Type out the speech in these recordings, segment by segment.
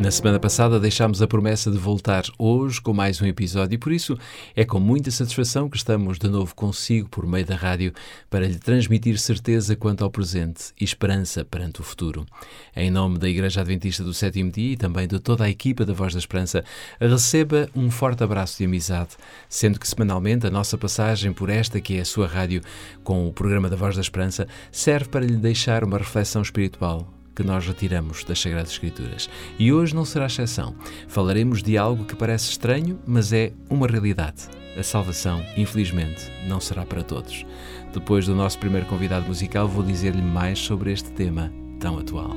Na semana passada deixámos a promessa de voltar hoje com mais um episódio e por isso é com muita satisfação que estamos de novo consigo por meio da rádio para lhe transmitir certeza quanto ao presente e esperança perante o futuro. Em nome da Igreja Adventista do Sétimo Dia e também de toda a equipa da Voz da Esperança, receba um forte abraço de amizade, sendo que semanalmente a nossa passagem por esta que é a sua rádio com o programa da Voz da Esperança serve para lhe deixar uma reflexão espiritual que nós retiramos das Sagradas Escrituras. E hoje não será exceção. Falaremos de algo que parece estranho, mas é uma realidade. A salvação, infelizmente, não será para todos. Depois do nosso primeiro convidado musical, vou dizer-lhe mais sobre este tema tão atual.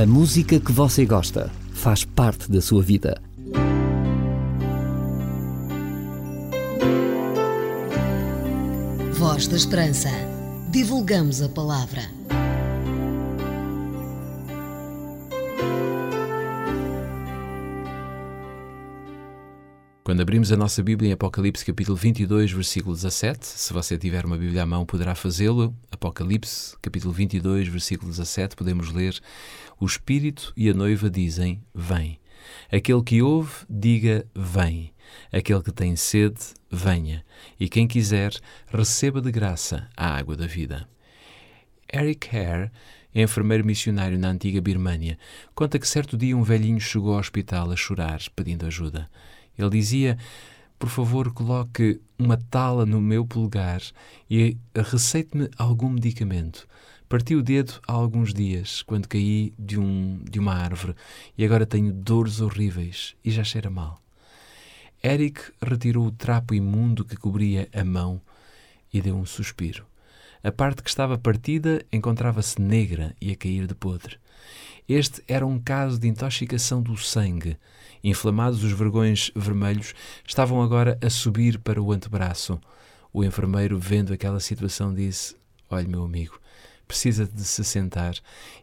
A música que você gosta faz parte da sua vida. Voz da Esperança. Divulgamos a palavra. Quando abrimos a nossa Bíblia em Apocalipse capítulo 22, versículo 17, se você tiver uma Bíblia à mão poderá fazê-lo. Apocalipse capítulo 22, versículo 17, podemos ler: O Espírito e a noiva dizem: Vem. Aquele que ouve, diga: Vem. Aquele que tem sede, venha. E quem quiser, receba de graça a água da vida. Eric Hare, enfermeiro missionário na antiga Birmânia, conta que certo dia um velhinho chegou ao hospital a chorar, pedindo ajuda. Ele dizia: Por favor, coloque uma tala no meu polegar e receite-me algum medicamento. Parti o dedo há alguns dias, quando caí de, um, de uma árvore, e agora tenho dores horríveis e já cheira mal. Eric retirou o trapo imundo que cobria a mão e deu um suspiro. A parte que estava partida encontrava-se negra e a cair de podre. Este era um caso de intoxicação do sangue. Inflamados, os vergões vermelhos estavam agora a subir para o antebraço. O enfermeiro, vendo aquela situação, disse: Olhe, meu amigo, precisa de se sentar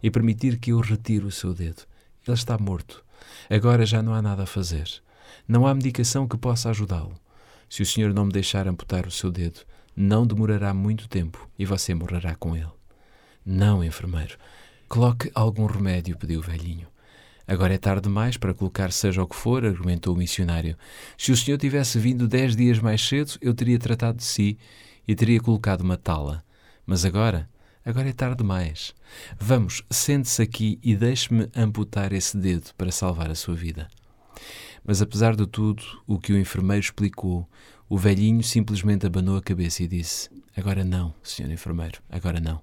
e permitir que eu retire o seu dedo. Ele está morto. Agora já não há nada a fazer. Não há medicação que possa ajudá-lo. Se o senhor não me deixar amputar o seu dedo, não demorará muito tempo e você morrerá com ele. Não, enfermeiro. Coloque algum remédio, pediu o velhinho. Agora é tarde demais para colocar seja o que for, argumentou o missionário. Se o senhor tivesse vindo dez dias mais cedo, eu teria tratado de si e teria colocado uma tala. Mas agora, agora é tarde demais. Vamos, sente-se aqui e deixe-me amputar esse dedo para salvar a sua vida. Mas apesar de tudo, o que o enfermeiro explicou, o velhinho simplesmente abanou a cabeça e disse: Agora não, senhor enfermeiro, agora não.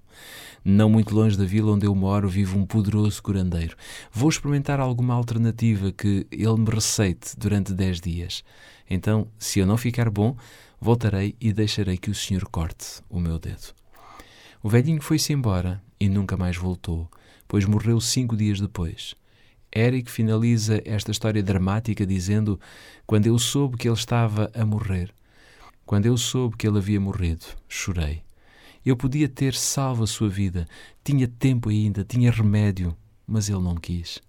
Não muito longe da vila onde eu moro vive um poderoso curandeiro. Vou experimentar alguma alternativa que ele me receite durante dez dias. Então, se eu não ficar bom, voltarei e deixarei que o senhor corte o meu dedo. O velhinho foi-se embora e nunca mais voltou, pois morreu cinco dias depois. Eric finaliza esta história dramática dizendo: Quando eu soube que ele estava a morrer, quando eu soube que ele havia morrido, chorei. Eu podia ter salvo a sua vida, tinha tempo ainda, tinha remédio, mas ele não quis.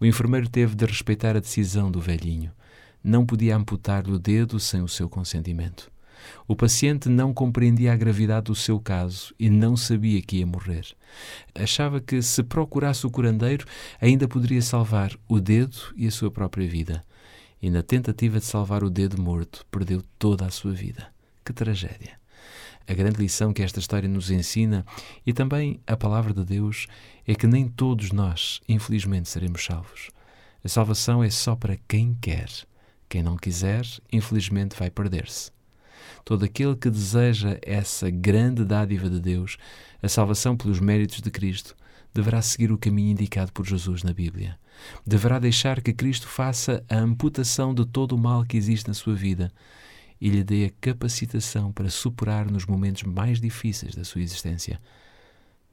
O enfermeiro teve de respeitar a decisão do velhinho. Não podia amputar-lhe o dedo sem o seu consentimento. O paciente não compreendia a gravidade do seu caso e não sabia que ia morrer. Achava que, se procurasse o curandeiro, ainda poderia salvar o dedo e a sua própria vida e, na tentativa de salvar o dedo morto, perdeu toda a sua vida. Que tragédia! A grande lição que esta história nos ensina e também a palavra de Deus é que nem todos nós, infelizmente, seremos salvos. A salvação é só para quem quer. Quem não quiser, infelizmente, vai perder-se. Todo aquele que deseja essa grande dádiva de Deus, a salvação pelos méritos de Cristo, deverá seguir o caminho indicado por Jesus na Bíblia. Deverá deixar que Cristo faça a amputação de todo o mal que existe na sua vida e lhe dê a capacitação para superar nos momentos mais difíceis da sua existência.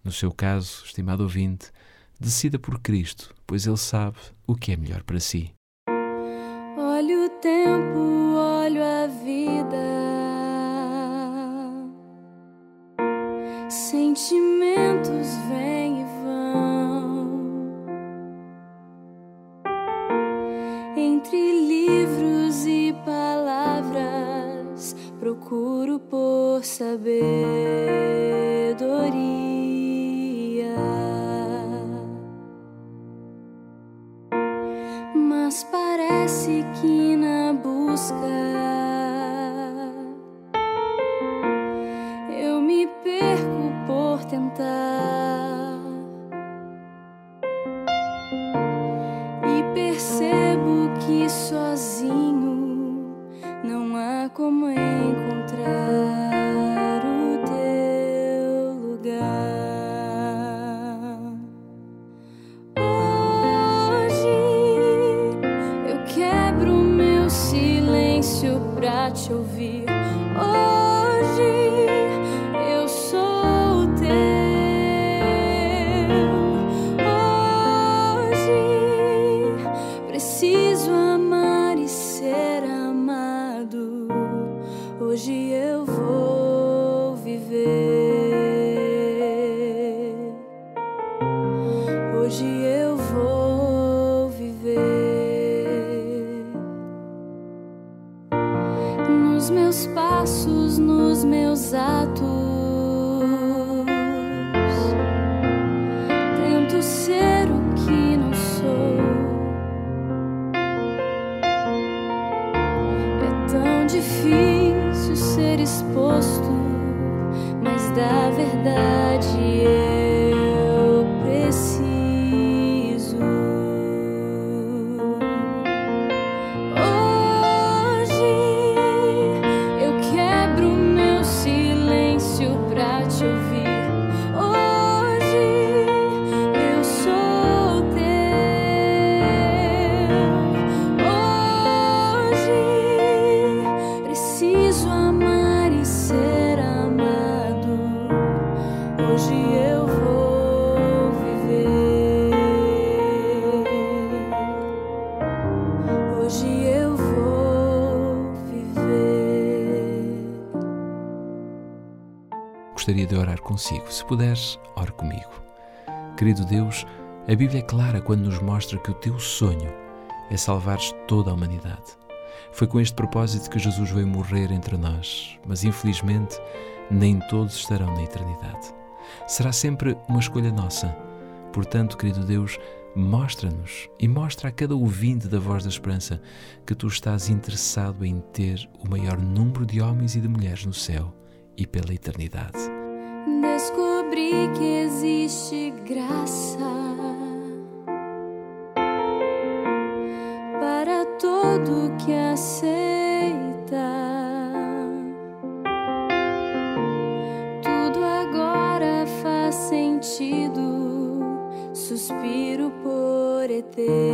No seu caso, estimado ouvinte, decida por Cristo, pois Ele sabe o que é melhor para si. Olho o tempo, parece que na busca pra te ouvir. Hoje eu sou teu. Hoje preciso amar e ser amado. Hoje eu vou viver. Hoje eu meus passos, nos meus atos. Gostaria de orar consigo. Se puderes, ore comigo. Querido Deus, a Bíblia é clara quando nos mostra que o teu sonho é salvares toda a humanidade. Foi com este propósito que Jesus veio morrer entre nós, mas infelizmente nem todos estarão na eternidade. Será sempre uma escolha nossa. Portanto, querido Deus, mostra-nos e mostra a cada ouvinte da Voz da Esperança que tu estás interessado em ter o maior número de homens e de mulheres no céu e pela eternidade. Descobri que existe graça para todo que aceita. Tudo agora faz sentido. Suspiro por eternidade.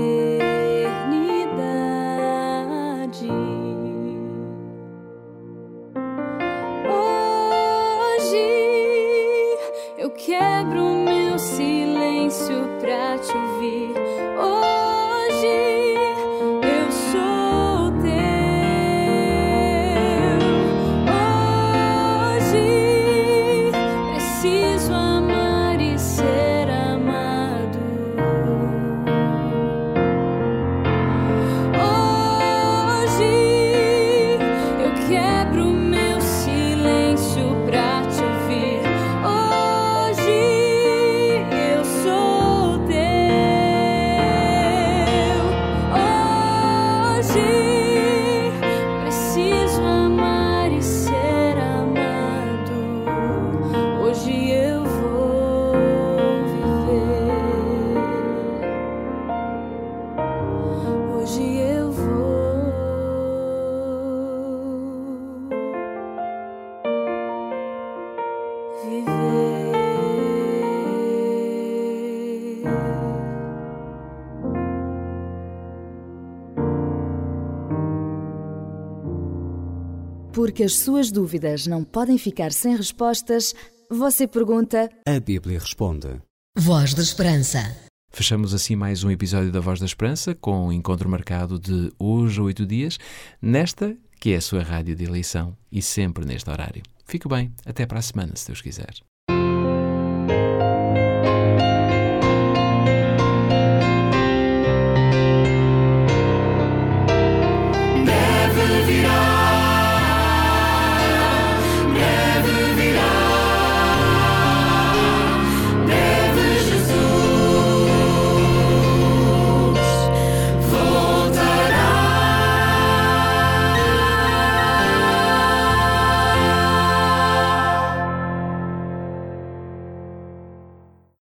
Porque as suas dúvidas não podem ficar sem respostas, você pergunta. A Bíblia responde. Voz da Esperança. Fechamos assim mais um episódio da Voz da Esperança com um encontro marcado de hoje a oito dias, nesta que é a sua rádio de eleição e sempre neste horário. Fique bem, até para a semana, se Deus quiser.